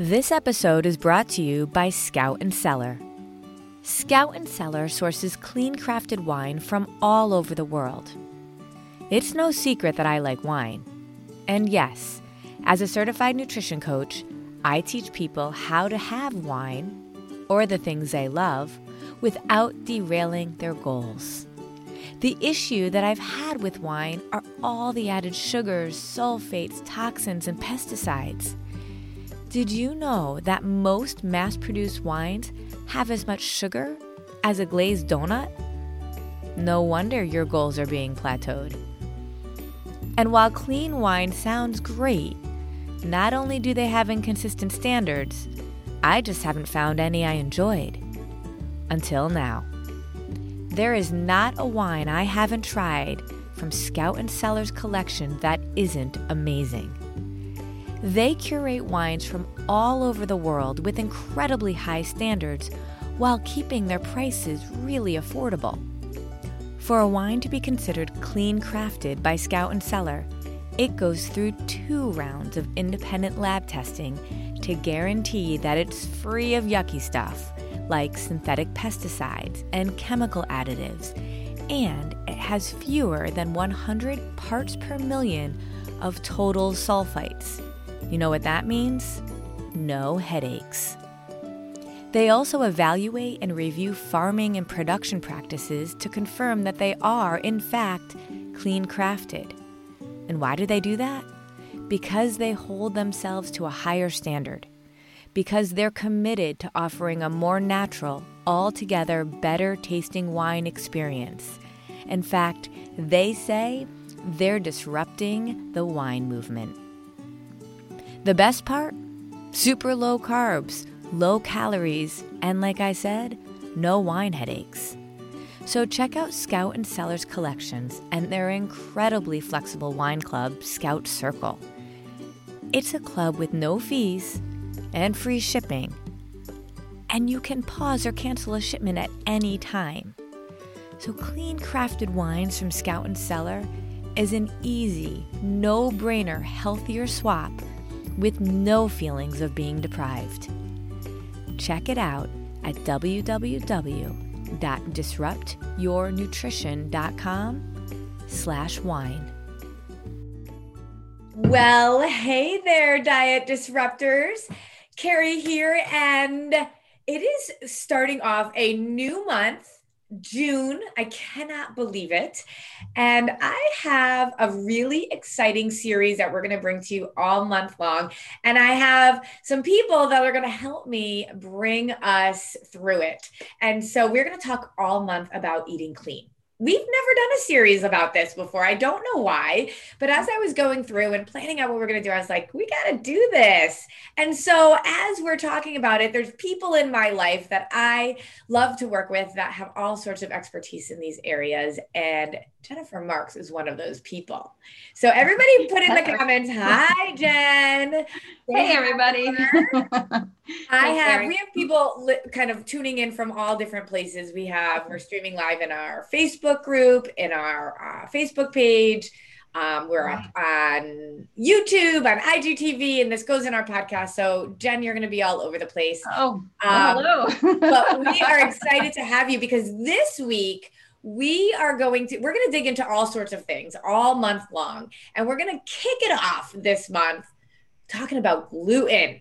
This episode is brought to you by Scout and Cellar. Scout and Cellar sources clean crafted wine from all over the world. It's no secret that I like wine. And yes, as a certified nutrition coach, I teach people how to have wine, or the things they love, without derailing their goals. The issue that I've had with wine are all the added sugars, sulfates, toxins, and pesticides. Did you know that most mass produced wines have as much sugar as a glazed donut? No wonder your goals are being plateaued. And while clean wine sounds great, not only do they have inconsistent standards, I just haven't found any I enjoyed. Until now. There is not a wine I haven't tried from Scout and Cellar's collection that isn't amazing. They curate wines from all over the world with incredibly high standards while keeping their prices really affordable. For a wine to be considered clean crafted by Scout and Cellar, it goes through two rounds of independent lab testing to guarantee that it's free of yucky stuff like synthetic pesticides and chemical additives, and it has fewer than 100 parts per million of total sulfites you know what that means? No headaches. They also evaluate and review farming and production practices to confirm that they are, in fact, clean crafted. And why do they do that? Because they hold themselves to a higher standard. Because they're committed to offering a more natural, altogether better tasting wine experience. In fact, they say they're disrupting the wine movement. The best part? Super low carbs, low calories, and like I said, no wine headaches. So check out Scout and Cellars collections and their incredibly flexible wine club, Scout Circle. It's a club with no fees and free shipping. And you can pause or cancel a shipment at any time. So clean crafted wines from Scout and Cellar is an easy, no-brainer healthier swap with no feelings of being deprived. Check it out at www.disruptyournutrition.com slash wine. Well, hey there, diet disruptors. Carrie here, and it is starting off a new month June. I cannot believe it. And I have a really exciting series that we're going to bring to you all month long. And I have some people that are going to help me bring us through it. And so we're going to talk all month about eating clean we've never done a series about this before. I don't know why, but as I was going through and planning out what we're going to do, I was like, we got to do this. And so as we're talking about it, there's people in my life that I love to work with that have all sorts of expertise in these areas. And Jennifer Marks is one of those people. So everybody put in the comments, hi, Jen. Hey, everybody. I have, we have people kind of tuning in from all different places. We have, we're streaming live in our Facebook group, in our uh, Facebook page. Um, we're up on YouTube, on IGTV, and this goes in our podcast. So, Jen, you're going to be all over the place. Oh, um, hello. but we are excited to have you because this week we are going to we're going to dig into all sorts of things all month long and we're going to kick it off this month talking about gluten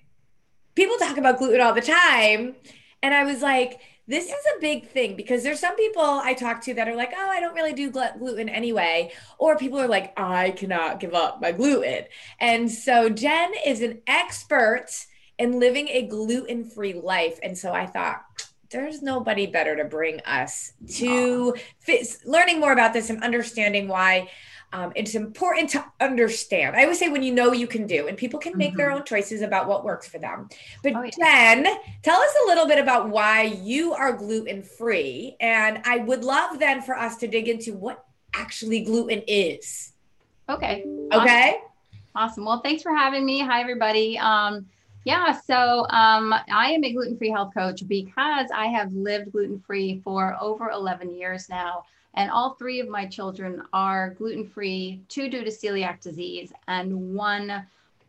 people talk about gluten all the time and i was like this yeah. is a big thing because there's some people I talk to that are like, oh, I don't really do gl- gluten anyway. Or people are like, I cannot give up my gluten. And so Jen is an expert in living a gluten free life. And so I thought, there's nobody better to bring us to learning more about this and understanding why um, it's important to understand. I always say when you know you can do, and people can make mm-hmm. their own choices about what works for them. But oh, yeah. Jen, tell us a little bit about why you are gluten free. And I would love then for us to dig into what actually gluten is. Okay. Okay. Awesome. awesome. Well, thanks for having me. Hi, everybody. Um, yeah, so um, I am a gluten free health coach because I have lived gluten free for over 11 years now. And all three of my children are gluten free, two due to celiac disease, and one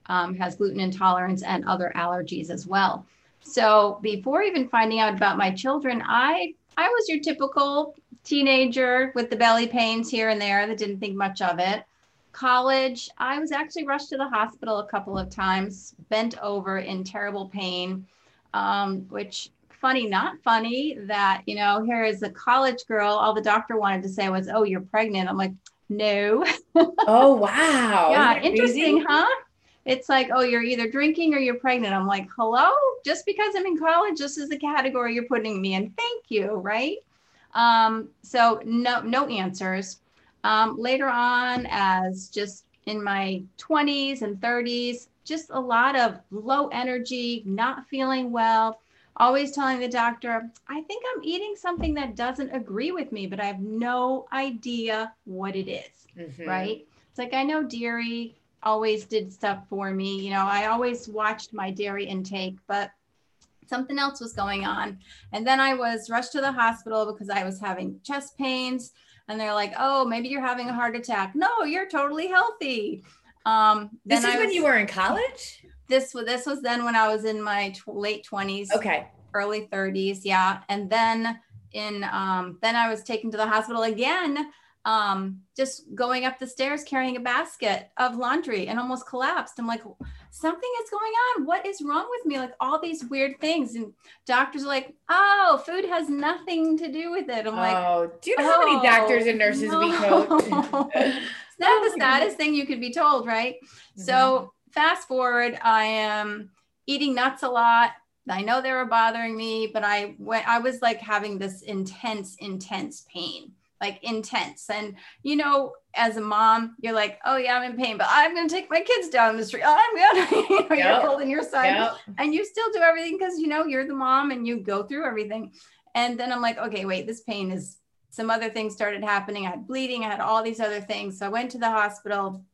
um, has gluten intolerance and other allergies as well. So before even finding out about my children, I I was your typical teenager with the belly pains here and there that didn't think much of it college, I was actually rushed to the hospital a couple of times, bent over in terrible pain, um, which funny, not funny that, you know, here is a college girl. All the doctor wanted to say was, oh, you're pregnant. I'm like, no. oh, wow. yeah, interesting, huh? It's like, oh, you're either drinking or you're pregnant. I'm like, hello? Just because I'm in college, this is the category you're putting me in. Thank you, right? Um, so no, no answers. Um, later on, as just in my 20s and 30s, just a lot of low energy, not feeling well, always telling the doctor, I think I'm eating something that doesn't agree with me, but I have no idea what it is, mm-hmm. right? It's like I know dairy always did stuff for me. You know, I always watched my dairy intake, but something else was going on. And then I was rushed to the hospital because I was having chest pains and they're like, "Oh, maybe you're having a heart attack." No, you're totally healthy. Um, this is was, when you were in college. This was this was then when I was in my tw- late twenties. Okay. Early thirties, yeah, and then in um, then I was taken to the hospital again um, just going up the stairs carrying a basket of laundry and almost collapsed. I'm like, something is going on. What is wrong with me? Like all these weird things. And doctors are like, oh, food has nothing to do with it. I'm like, oh, do you know oh, how many doctors and nurses no. we coach? it's not the saddest thing you could be told, right? Mm-hmm. So fast forward, I am eating nuts a lot. I know they were bothering me, but I went, I was like having this intense, intense pain like intense. And you know, as a mom, you're like, oh yeah, I'm in pain, but I'm gonna take my kids down the street. I'm gonna, you know, yep. you're holding your son, yep. and you still do everything because you know you're the mom and you go through everything. And then I'm like, okay, wait, this pain is some other things started happening. I had bleeding, I had all these other things. So I went to the hospital.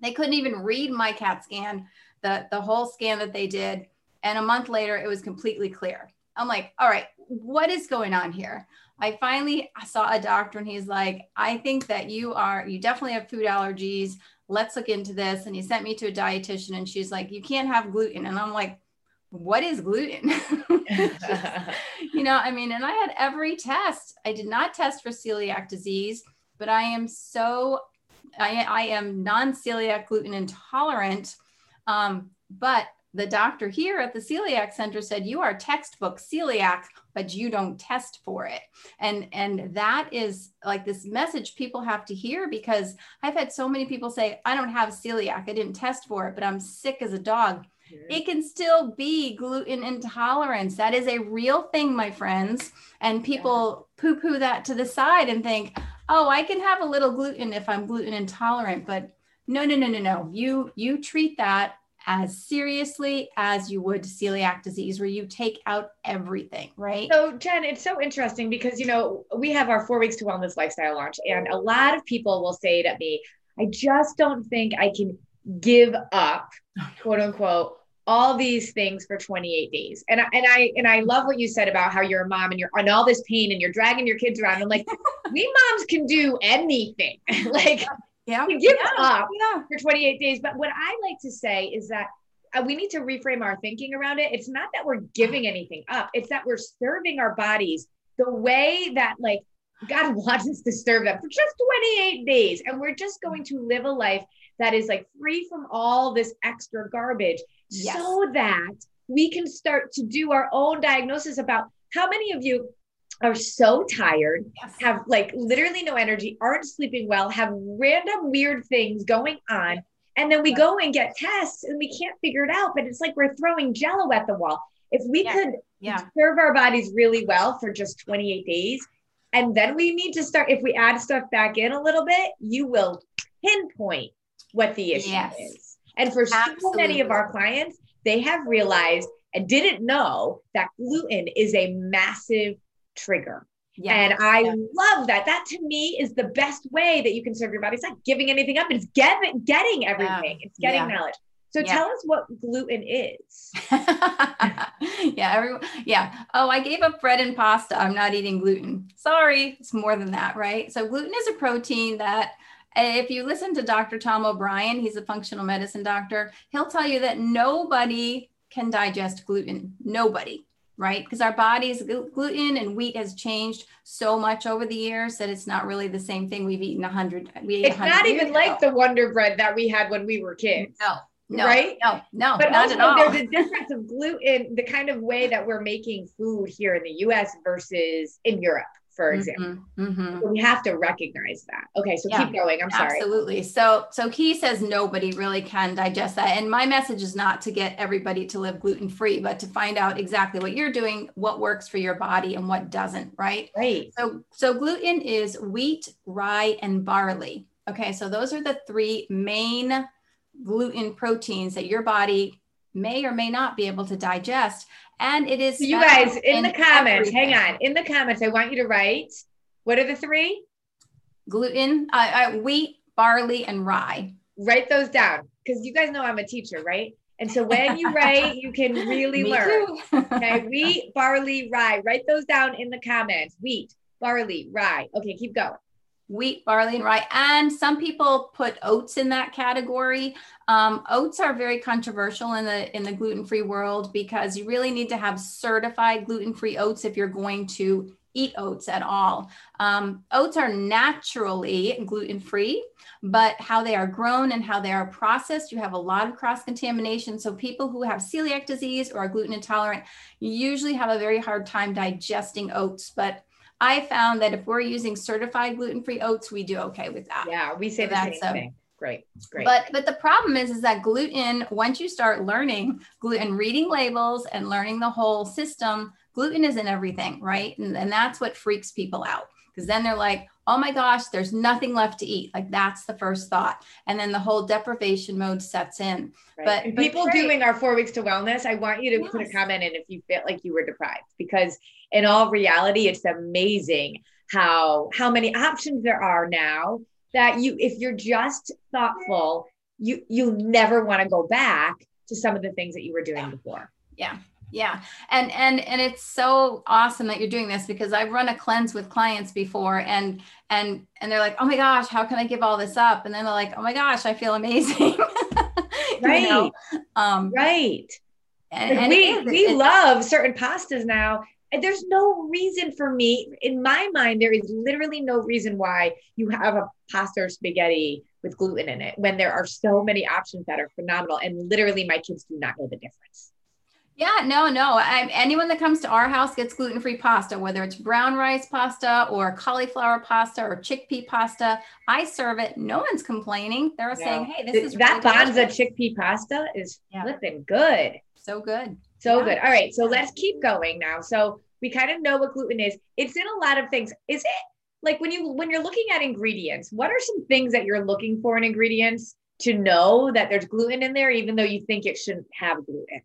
They couldn't even read my CAT scan, the, the whole scan that they did. And a month later, it was completely clear. I'm like, all right, what is going on here? I finally saw a doctor and he's like, I think that you are, you definitely have food allergies. Let's look into this. And he sent me to a dietitian and she's like, you can't have gluten. And I'm like, what is gluten? you know, I mean, and I had every test. I did not test for celiac disease, but I am so, I, I am non celiac gluten intolerant. Um, but the doctor here at the celiac center said you are textbook celiac but you don't test for it. And and that is like this message people have to hear because i've had so many people say i don't have celiac. I didn't test for it but i'm sick as a dog. It can still be gluten intolerance. That is a real thing my friends. And people yeah. poo poo that to the side and think oh i can have a little gluten if i'm gluten intolerant but no no no no no you you treat that as seriously as you would celiac disease, where you take out everything, right? So, Jen, it's so interesting because, you know, we have our four weeks to wellness lifestyle launch, and a lot of people will say to me, I just don't think I can give up, quote unquote, all these things for 28 days. And I, and I and I love what you said about how you're a mom and you're on all this pain and you're dragging your kids around. I'm like, we moms can do anything. like yeah. give yeah. up yeah. for 28 days. But what I like to say is that uh, we need to reframe our thinking around it. It's not that we're giving anything up, it's that we're serving our bodies the way that, like, God wants us to serve them for just 28 days. And we're just going to live a life that is like free from all this extra garbage yes. so that we can start to do our own diagnosis about how many of you are so tired, yes. have like literally no energy, aren't sleeping well, have random weird things going on. And then we go and get tests and we can't figure it out, but it's like we're throwing jello at the wall. If we yeah. could yeah. serve our bodies really well for just 28 days, and then we need to start, if we add stuff back in a little bit, you will pinpoint what the issue yes. is. And for Absolutely. so many of our clients, they have realized and didn't know that gluten is a massive trigger. Yeah. And I yeah. love that. That to me is the best way that you can serve your body. It's not giving anything up, it's getting getting everything. Yeah. It's getting knowledge. So tell us what gluten is. yeah, everyone. Yeah. Oh, I gave up bread and pasta. I'm not eating gluten. Sorry, it's more than that, right? So gluten is a protein that if you listen to Dr. Tom O'Bryan, he's a functional medicine doctor, he'll tell you that nobody can digest gluten. Nobody right? Because our bodies, gluten and wheat has changed so much over the years that it's not really the same thing we've eaten a hundred. We it's not even like the Wonder Bread that we had when we were kids. No, no, right? No, no, but also there's a difference of gluten, the kind of way that we're making food here in the U.S. versus in Europe for mm-hmm, example. Mm-hmm. So we have to recognize that. Okay, so yeah, keep going. I'm sorry. Absolutely. So so he says nobody really can digest that. And my message is not to get everybody to live gluten free, but to find out exactly what you're doing, what works for your body and what doesn't, right? Right. So so gluten is wheat, rye, and barley. Okay, so those are the three main gluten proteins that your body may or may not be able to digest. And it is you guys in, in the comments. Everything. Hang on. In the comments, I want you to write what are the three? Gluten, uh, uh, wheat, barley, and rye. Write those down because you guys know I'm a teacher, right? And so when you write, you can really learn. okay, wheat, barley, rye. Write those down in the comments. Wheat, barley, rye. Okay, keep going wheat, barley, and rye. And some people put oats in that category. Um, oats are very controversial in the in the gluten-free world because you really need to have certified gluten-free oats if you're going to eat oats at all. Um, oats are naturally gluten-free, but how they are grown and how they are processed, you have a lot of cross-contamination. So people who have celiac disease or are gluten intolerant usually have a very hard time digesting oats. But I found that if we're using certified gluten-free oats, we do okay with that. Yeah, we say so the same thing. Great, great. But but the problem is is that gluten, once you start learning gluten, reading labels and learning the whole system, gluten is in everything, right? And, and that's what freaks people out because then they're like, oh my gosh, there's nothing left to eat. Like that's the first thought. And then the whole deprivation mode sets in. Right. But and people but doing our four weeks to wellness, I want you to yes. put a comment in if you feel like you were deprived because in all reality, it's amazing how how many options there are now that you if you're just thoughtful, you you never want to go back to some of the things that you were doing yeah. before. Yeah. Yeah. And and and it's so awesome that you're doing this because I've run a cleanse with clients before and and and they're like, "Oh my gosh, how can I give all this up?" And then they're like, "Oh my gosh, I feel amazing." right. You know? um, right. And, and we we love certain pastas now and there's no reason for me, in my mind, there is literally no reason why you have a pasta or spaghetti with gluten in it when there are so many options that are phenomenal. And literally, my kids do not know the difference. Yeah, no, no. I, anyone that comes to our house gets gluten free pasta, whether it's brown rice pasta or cauliflower pasta or chickpea pasta. I serve it. No one's complaining. They're saying, hey, this is that really Banza chickpea pasta is yeah. flipping good. So good. So yeah. good. All right. So let's keep going now. So we kind of know what gluten is. It's in a lot of things. Is it like when you when you're looking at ingredients, what are some things that you're looking for in ingredients to know that there's gluten in there, even though you think it shouldn't have gluten?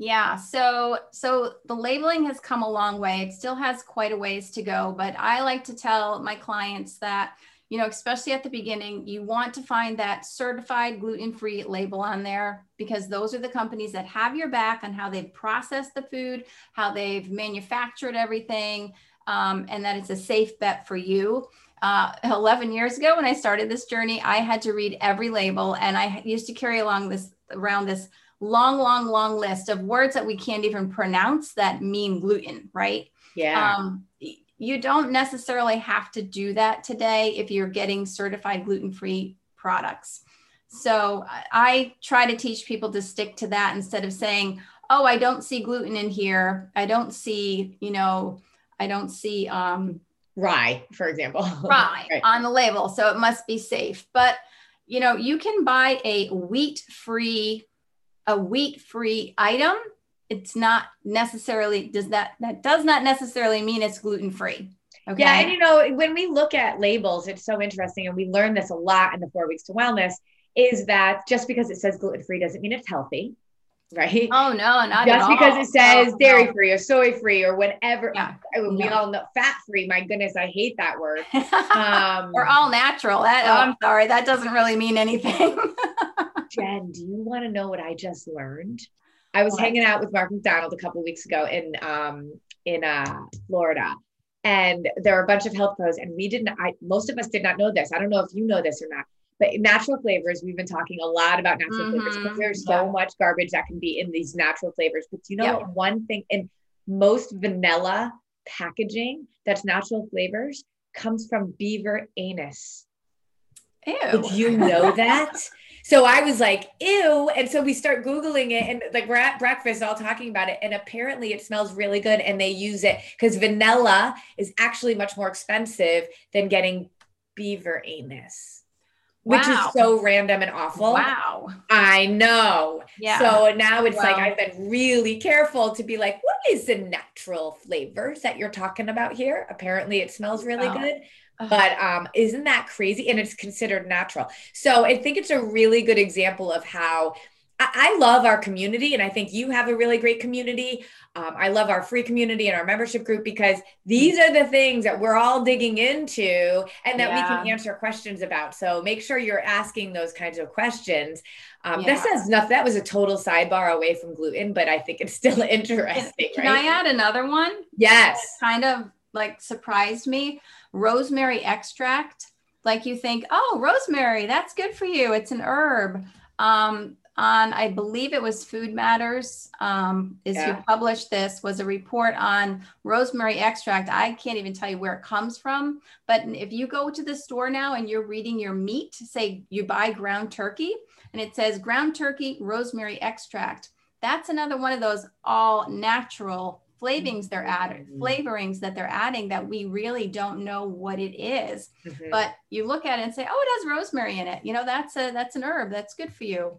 Yeah, so so the labeling has come a long way. It still has quite a ways to go, but I like to tell my clients that you know, especially at the beginning, you want to find that certified gluten free label on there because those are the companies that have your back on how they've processed the food, how they've manufactured everything, um, and that it's a safe bet for you. Uh, 11 years ago, when I started this journey, I had to read every label and I used to carry along this around this long, long, long list of words that we can't even pronounce that mean gluten, right? Yeah. Um, you don't necessarily have to do that today if you're getting certified gluten free products. So I try to teach people to stick to that instead of saying, oh, I don't see gluten in here. I don't see, you know, I don't see um, rye, for example. rye right. on the label, so it must be safe. But you know, you can buy a wheat-free a wheat-free item. It's not necessarily does that that does not necessarily mean it's gluten-free. Okay. Yeah, and you know, when we look at labels, it's so interesting, and we learn this a lot in the four weeks to wellness. Is that just because it says gluten free doesn't mean it's healthy? right? Oh no, not just because it says dairy free or soy free or whatever. Yeah. we all know fat free. My goodness, I hate that word. Um, or all natural. That oh, I'm sorry, that doesn't really mean anything. Jen, do you want to know what I just learned? I was what? hanging out with Mark Macdonald a couple weeks ago in um in uh Florida. And there were a bunch of health pros, and we didn't. I most of us did not know this. I don't know if you know this or not but natural flavors, we've been talking a lot about natural mm-hmm. flavors because there's so yeah. much garbage that can be in these natural flavors. But do you know yeah. one thing in most vanilla packaging that's natural flavors comes from beaver anus. Ew. Did you know that? so I was like, ew. And so we start Googling it and like we're at breakfast all talking about it. And apparently it smells really good. And they use it because vanilla is actually much more expensive than getting beaver anus which is so random and awful. Wow. I know. Yeah. So now it's like I've been really careful to be like, what is the natural flavors that you're talking about here? Apparently it smells really wow. good. But um, isn't that crazy? And it's considered natural. So I think it's a really good example of how I love our community, and I think you have a really great community. Um, I love our free community and our membership group because these are the things that we're all digging into and that yeah. we can answer questions about. So make sure you're asking those kinds of questions. Um, yeah. That says nothing. That was a total sidebar away from gluten, but I think it's still interesting. Can, can right? I add another one? Yes. Kind of like surprised me. Rosemary extract. Like you think, oh, rosemary, that's good for you. It's an herb. Um, on, I believe it was Food Matters, um, is yeah. who published this, was a report on rosemary extract. I can't even tell you where it comes from, but if you go to the store now and you're reading your meat, say you buy ground turkey, and it says ground turkey rosemary extract. That's another one of those all natural flavorings they're adding mm-hmm. flavorings that they're adding that we really don't know what it is. Mm-hmm. but you look at it and say oh it has rosemary in it you know that's a that's an herb that's good for you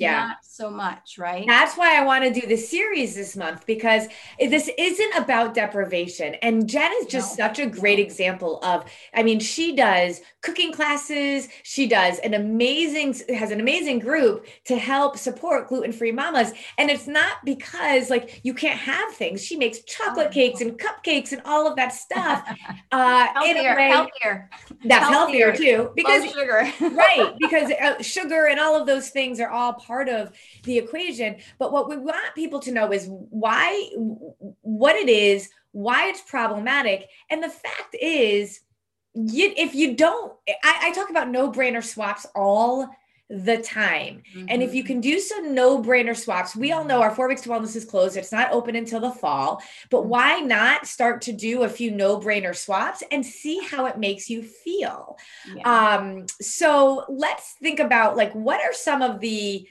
yeah. not so much, right? That's why I want to do the series this month because this isn't about deprivation. And Jen is just no. such a great example of, I mean, she does cooking classes, she does an amazing, has an amazing group to help support gluten free mamas. And it's not because like you can't have things. She makes chocolate oh. cakes and cupcakes and all of that stuff. Uh, healthier, way, healthier. That's healthier, healthier too because Low sugar, right? Because uh, sugar and all of those things are all part of the equation. But what we want people to know is why, what it is, why it's problematic. And the fact is, you, if you don't, I, I talk about no brainer swaps all the time. Mm-hmm. And if you mm-hmm. can do some no brainer swaps, we all know our four weeks to wellness is closed. It's not open until the fall, but mm-hmm. why not start to do a few no brainer swaps and see how it makes you feel? Yeah. Um, so let's think about like, what are some of the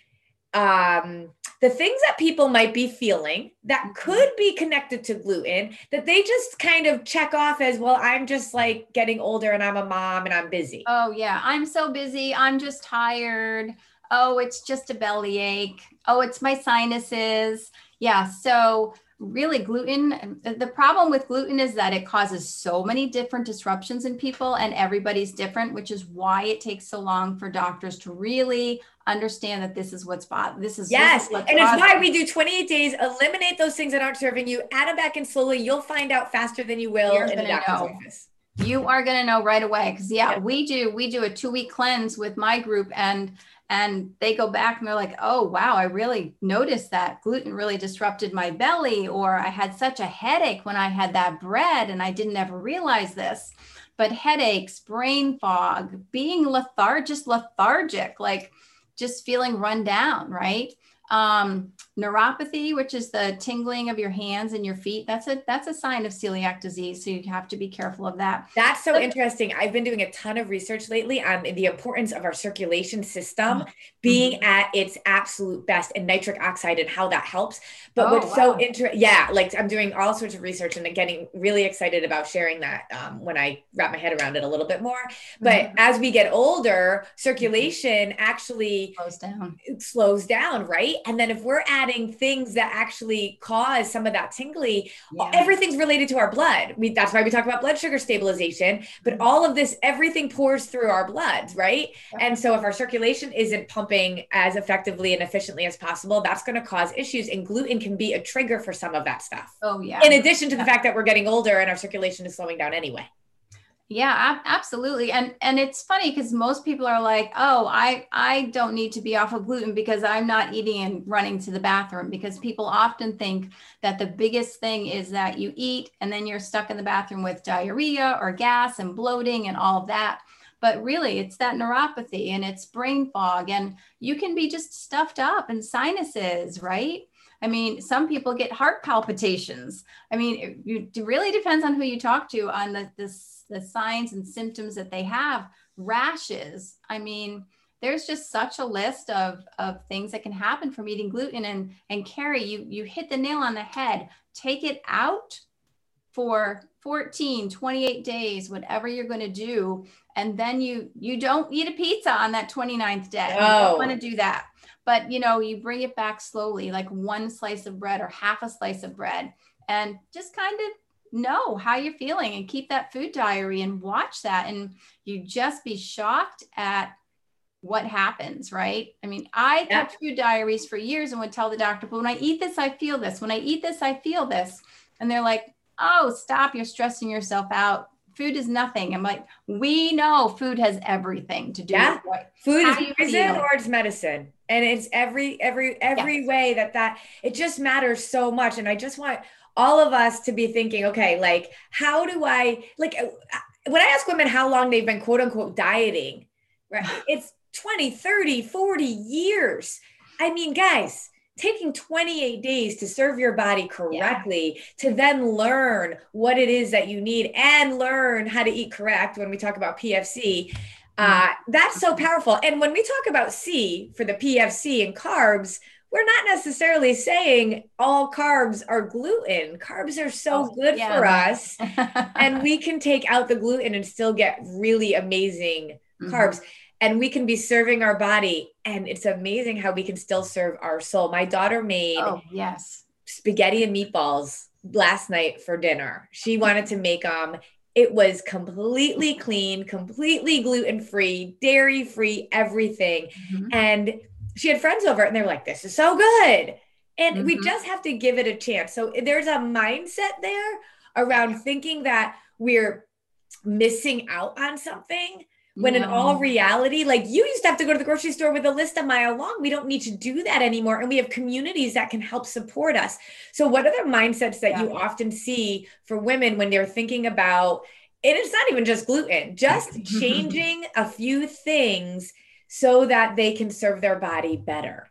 um, the things that people might be feeling that mm-hmm. could be connected to gluten that they just kind of check off as well i'm just like getting older and i'm a mom and i'm busy. Oh yeah. I'm so busy. I'm just tired. Oh it's just a belly ache. Oh it's my sinuses. Yeah so really gluten the problem with gluten is that it causes so many different disruptions in people and everybody's different which is why it takes so long for doctors to really understand that this is what's this is yes this is and it's why we do 28 days eliminate those things that aren't serving you add them back in slowly you'll find out faster than you will You're in the doctor's know. office. You are going to know right away because yeah, yeah we do we do a two week cleanse with my group and and they go back and they're like oh wow i really noticed that gluten really disrupted my belly or i had such a headache when i had that bread and i didn't ever realize this. But headaches brain fog being lethargic just lethargic like just feeling run down right um, neuropathy, which is the tingling of your hands and your feet. That's a that's a sign of celiac disease. So you have to be careful of that. That's so but, interesting. I've been doing a ton of research lately on the importance of our circulation system mm-hmm. being mm-hmm. at its absolute best and nitric oxide and how that helps. But oh, what's wow. so interesting, yeah, like I'm doing all sorts of research and getting really excited about sharing that um, when I wrap my head around it a little bit more. But mm-hmm. as we get older, circulation actually slows down. Slows down, right? And then if we're adding things that actually cause some of that tingly, yeah. everything's related to our blood. We, that's why we talk about blood sugar stabilization. But mm-hmm. all of this, everything pours through our blood, right? And so if our circulation isn't pumping as effectively and efficiently as possible, that's going to cause issues. And gluten can be a trigger for some of that stuff. Oh, yeah. In addition to the fact that we're getting older and our circulation is slowing down anyway. Yeah, absolutely. And and it's funny because most people are like, "Oh, I I don't need to be off of gluten because I'm not eating and running to the bathroom." Because people often think that the biggest thing is that you eat and then you're stuck in the bathroom with diarrhea or gas and bloating and all of that. But really, it's that neuropathy and it's brain fog and you can be just stuffed up and sinuses, right? I mean, some people get heart palpitations. I mean, it, it really depends on who you talk to on the this the signs and symptoms that they have rashes. I mean there's just such a list of, of things that can happen from eating gluten and and carrie you you hit the nail on the head. Take it out for 14 28 days whatever you're going to do and then you you don't eat a pizza on that 29th day. Oh. you don't want to do that. But you know you bring it back slowly like one slice of bread or half a slice of bread and just kind of know how you're feeling and keep that food diary and watch that. And you just be shocked at what happens right? I mean i yeah. kept food diaries for years and would tell the doctor but when i eat this i feel this. When i eat this i feel this. And they're like oh stop. You're stressing yourself out. Food is nothing. I'm like we know food has everything to do yeah. with food is poison or it's medicine? And it's every every every yes. way that that it just matters so much. And i just want all of us to be thinking, okay, like, how do I, like, uh, when I ask women how long they've been quote unquote dieting, right? It's 20, 30, 40 years. I mean, guys, taking 28 days to serve your body correctly, yeah. to then learn what it is that you need and learn how to eat correct when we talk about PFC. Uh, mm-hmm. that's so powerful. And when we talk about C for the PFC and carbs, we're not necessarily saying all carbs are gluten. Carbs are so oh, good yeah. for us. and we can take out the gluten and still get really amazing mm-hmm. carbs. And we can be serving our body. And it's amazing how we can still serve our soul. My daughter made oh, yes. spaghetti and meatballs last night for dinner. She wanted to make them. Um, it was completely clean, completely gluten free, dairy free, everything. Mm-hmm. And she had friends over and they were like, this is so good. And mm-hmm. we just have to give it a chance. So there's a mindset there around thinking that we're missing out on something when in all reality, like you used to have to go to the grocery store with a list a mile long. We don't need to do that anymore. And we have communities that can help support us. So, what are the mindsets that yeah. you often see for women when they're thinking about, and it's not even just gluten, just changing a few things so that they can serve their body better.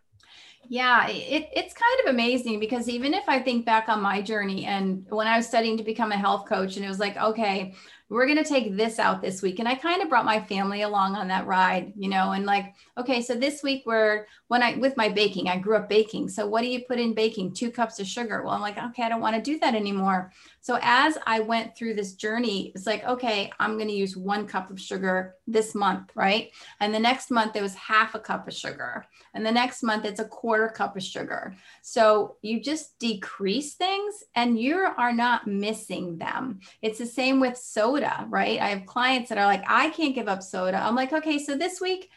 Yeah, it, it's kind of amazing because even if I think back on my journey and when I was studying to become a health coach, and it was like, okay, we're going to take this out this week. And I kind of brought my family along on that ride, you know, and like, okay, so this week we're when I with my baking, I grew up baking. So what do you put in baking? Two cups of sugar. Well, I'm like, okay, I don't want to do that anymore. So as I went through this journey, it's like, okay, I'm going to use one cup of sugar this month, right? And the next month it was half a cup of sugar. And the next month it's a quarter cup of sugar. So you just decrease things and you are not missing them. It's the same with soda, right? I have clients that are like, I can't give up soda. I'm like, okay, so this week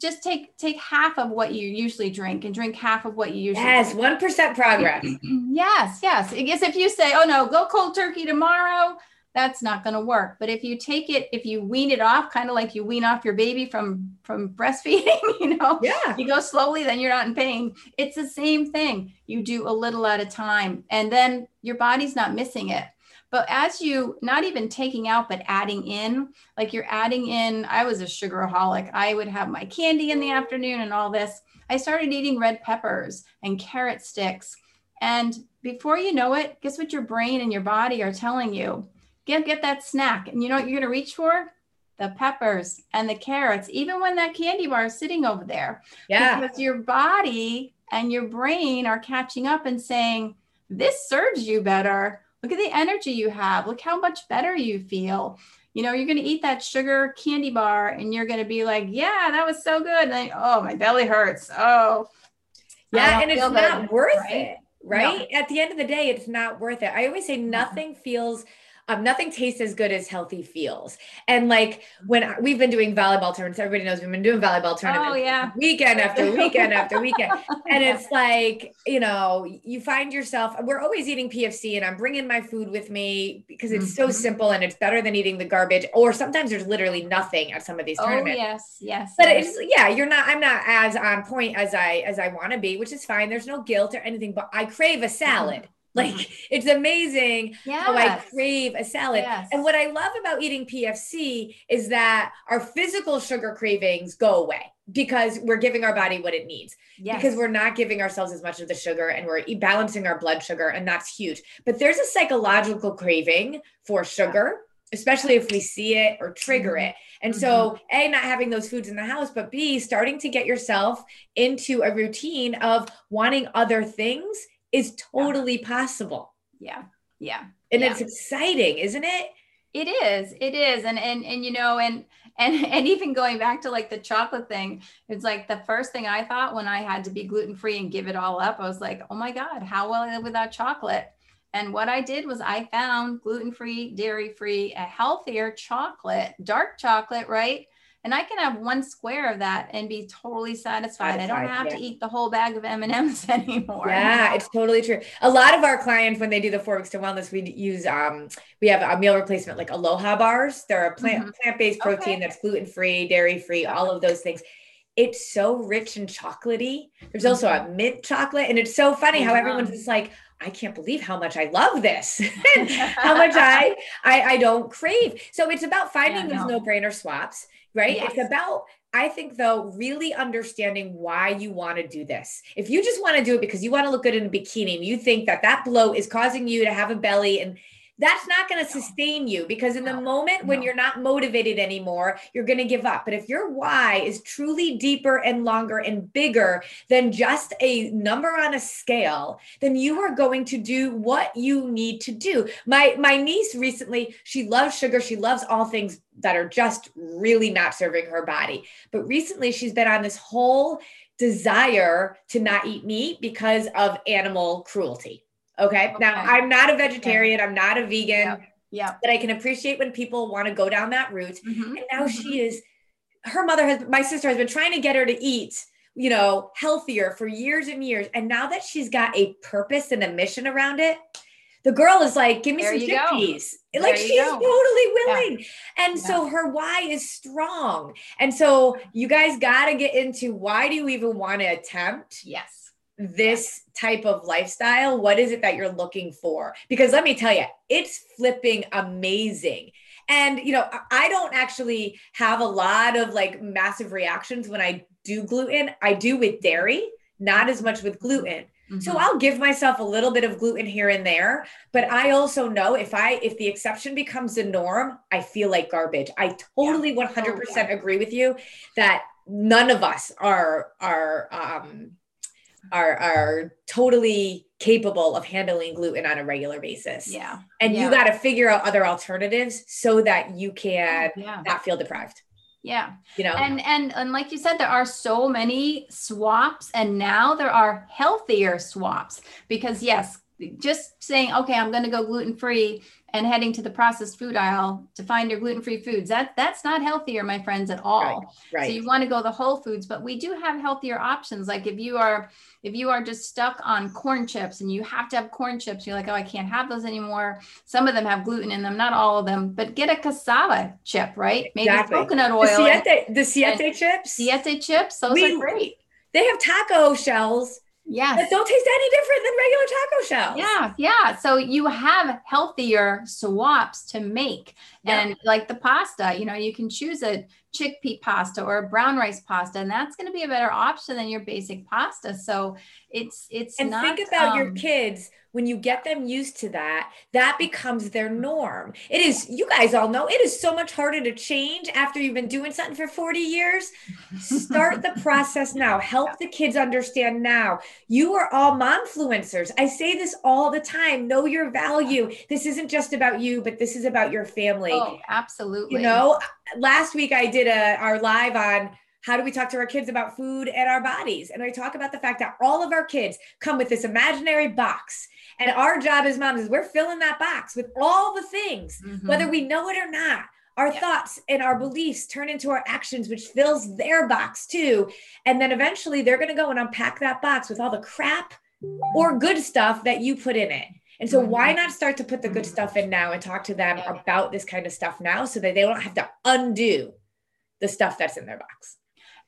just take take half of what you usually drink and drink half of what you usually yes one percent progress. Yes yes. I guess if you say oh no go cold turkey tomorrow that's not going to work. But if you take it if you wean it off kind of like you wean off your baby from from breastfeeding you know yeah. you go slowly then you're not in pain. It's the same thing. You do a little at a time and then your body's not missing it But as you not even taking out, but adding in, like you're adding in, I was a sugaraholic. I would have my candy in the afternoon and all this. I started eating red peppers and carrot sticks. And before you know it, guess what your brain and your body are telling you? Get, get that snack. And you know what you're going to reach for? The peppers and the carrots, even when that candy bar is sitting over there. Yeah. Because your body and your brain are catching up and saying, This serves you better. Look at the energy you have. Look how much better you feel. You know, you're going to eat that sugar candy bar and you're going to be like, Yeah, that was so good. And then, oh, my belly hurts. Oh, yeah. And it's not worth right? it right? No. At the end of the day, it's not worth it. I always say nothing feels um, nothing tastes as good as healthy feels. And like when we've been doing volleyball tournaments, everybody knows we've been doing volleyball tournaments oh, yeah. weekend after weekend after weekend. And it's like, you know, you find yourself, we're always eating PFC and I'm bringing my food with me because it's mm-hmm. so simple and it's better than eating the garbage. Or sometimes there's literally nothing at some of these oh, tournaments. Oh, yes, yes. But yes. it's, yeah, you're not, I'm not as on point as I, as I want to be, which is fine. There's no guilt or anything, but I crave a salad. Mm-hmm like mm-hmm. it's amazing yes. how I crave a salad. Yes. And what I love about eating PFC is that our physical sugar cravings go away because we're giving our body what it needs. Yes. Because we're not giving ourselves as much of the sugar and we're balancing our blood sugar and that's huge. But there's a psychological craving for sugar, especially if we see it or trigger mm-hmm. it. And mm-hmm. so, A, not having those foods in the house, but B, starting to get yourself into a routine of wanting other things is totally yeah. possible. Yeah. Yeah. And yeah. it's exciting, isn't it? It is. It is. And and and you know, and and and even going back to like the chocolate thing, it's like the first thing I thought when I had to be gluten free and give it all up, I was like, oh my God, how will I live without chocolate? And what I did was I found gluten free, dairy free, a healthier chocolate, dark chocolate, right? And I can have one square of that and be totally satisfied. satisfied I don't have yeah. to eat the whole bag of M and M's anymore. Yeah, it's totally true. A lot of our clients, when they do the four weeks to wellness, we use um we have a meal replacement like Aloha bars. They're a plant mm-hmm. plant based protein okay. that's gluten free, dairy free, all of those things. It's so rich and chocolatey. There's mm-hmm. also a mint chocolate, and it's so funny how everyone's just like. I can't believe how much I love this, how much I, I I don't crave. So it's about finding yeah, those no brainer swaps right? Yes. It's about, I think, though, really understanding why you want to do this. If you just want to do it because you want to look good in a bikini and you think that that blow is causing you to have a belly and that's not going to sustain you because in the moment when you're not motivated anymore, you're going to give up. But if your why is truly deeper and longer and bigger than just a number on a scale, then you are going to do what you need to do. My my niece recently, she loves sugar, she loves all things that are just really not serving her body. But recently she's been on this whole desire to not eat meat because of animal cruelty. Okay. okay. Now, I'm not a vegetarian. I'm not a vegan. Yeah. But I can appreciate when people want to go down that route. Mm-hmm. And now mm-hmm. she is, her mother has, my sister has been trying to get her to eat, you know, healthier for years and years. And now that she's got a purpose and a mission around it, the girl is like, give me there some chickpeas. Like she's go. totally willing. Yeah. And yeah. so her why is strong. And so you guys got to get into why do you even want to attempt? Yes this type of lifestyle? What is it that you're looking for? Because let me tell you, it's flipping amazing. And, you know, I don't actually have a lot of like massive reactions when I do gluten. I do with dairy, not as much with gluten. Mm-hmm. So I'll give myself a little bit of gluten here and there, but I also know if I if the exception becomes the norm, I feel like garbage. I totally yeah. 100% oh, yeah. agree with you that none of us are are um are are totally capable of handling gluten on a regular basis. Yeah. And yeah. you got to figure out other alternatives so that you can oh, yeah. not feel deprived. Yeah. You know. And and and like you said there are so many swaps and now there are healthier swaps because yes, just saying okay, I'm going to go gluten free and heading to the processed food aisle to find your gluten-free foods. That that's not healthier, my friends, at all. Right, right. So you want to go the whole foods, but we do have healthier options. Like if you are if you are just stuck on corn chips and you have to have corn chips, you're like, oh, I can't have those anymore. Some of them have gluten in them, not all of them, but get a cassava chip, right? Maybe exactly. coconut oil. The siete, the siete chips. Siete chips, those we, are great. They have taco shells Yes. That don't taste any different than regular taco shells. Yeah, yeah. So you have healthier swaps to make. Yeah. And like the pasta, you know, you can choose a chickpea pasta or a brown rice pasta, and that's going to be a better option than your basic pasta. So it's it's And not, think about your um, kids when you get them used to that, that becomes their norm. It is, you guys all know, it is so much harder to change after you've been doing something for 40 years. Start the process now. Help the kids understand now. You are all mom momfluencers. I say this all the time. Know your value. This isn't just about you, but this is about your family. Oh, absolutely. you know, last week I did a our live on how do we talk to our kids about food and our bodies? And I talk about the fact that all of our kids come with this imaginary box. And our job as moms is we're filling that box with all the things, Mhm. whether we know it or not. Our Yeah. thoughts and our beliefs turn into our actions, which fills their box too. And then eventually they're going to go and unpack that box with all the crap or good stuff that you put in it. And so, why not start to put the good stuff in now and talk to them about this kind of stuff now so that they don't have to undo the stuff that's in their box?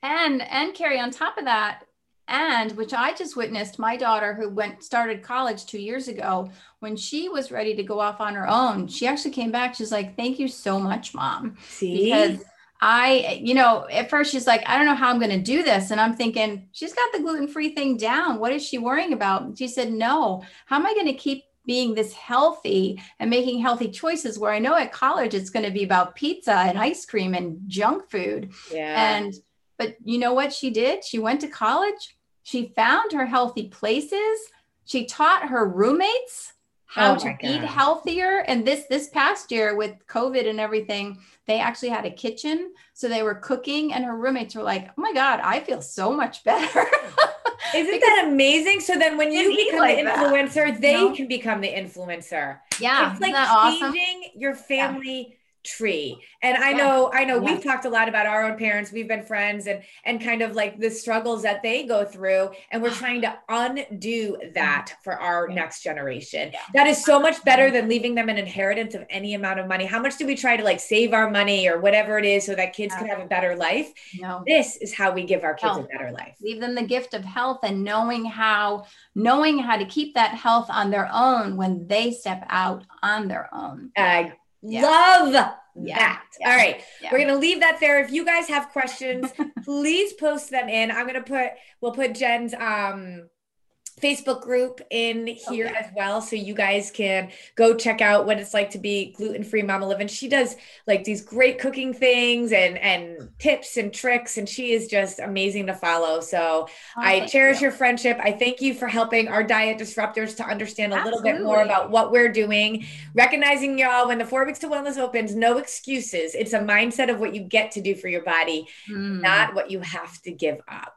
and and carrie on top of that and which i just witnessed my daughter who went started college two years ago when she was ready to go off on her own she actually came back she's like thank you so much mom See? because I, you know, at first she's like, I don't know how I'm going to do this. And I'm thinking, she's got the gluten free thing down. What is she worrying about? She said, No, how am I going to keep being this healthy and making healthy choices where I know at college it's going to be about pizza and ice cream and junk food. yeah. And, but you know what she did? She went to college, she found her healthy places, she taught her roommates how Oh to my eat healthier and this this past year with covid and everything they actually had a kitchen so they were cooking and her roommates were like oh my god i feel so much better Isn't that amazing? So then when you become like the that, influencer, they know? can become the influencer. yeah it's like that awesome changing your family tree. And I know, I know Yeah. we've talked a lot about our own parents. We've been friends and and kind of like the struggles that they go through. And we're trying to undo that for our next generation. That is so much better than leaving them an inheritance of any amount of money. How much do we try to like save our money or whatever it is so that kids can have a better life? no This is how we give our kids a better life. leave them the gift of health and knowing how knowing how to keep that health on their own when they step out on their own I Yeah. love Yeah. that. Yeah. All right. We're going to leave that there. If you guys have questions, please post them in. I'm going to put, we'll put Jen's um, Facebook group in here Okay. as well. So you guys can go check out what it's like to be gluten-free mama living. She does like these great cooking things and, and tips and tricks. And she is just amazing to follow. So Oh, I cherish you. your friendship. I thank you for helping our diet disruptors to understand a little bit more about what we're doing. Recognizing y'all when the four weeks to wellness opens, no excuses. It's a mindset of what you get to do for your body, Mm. not what you have to give up.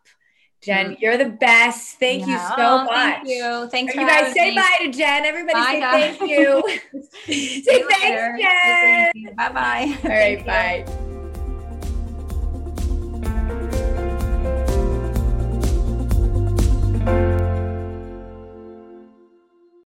Jen, you're the best. Thank you so much. Thank you. Thanks You guys say me. bye to Jen. Everybody Bye, say guys. thank you. Say you thanks, later. Jen. Bye bye. All right, bye.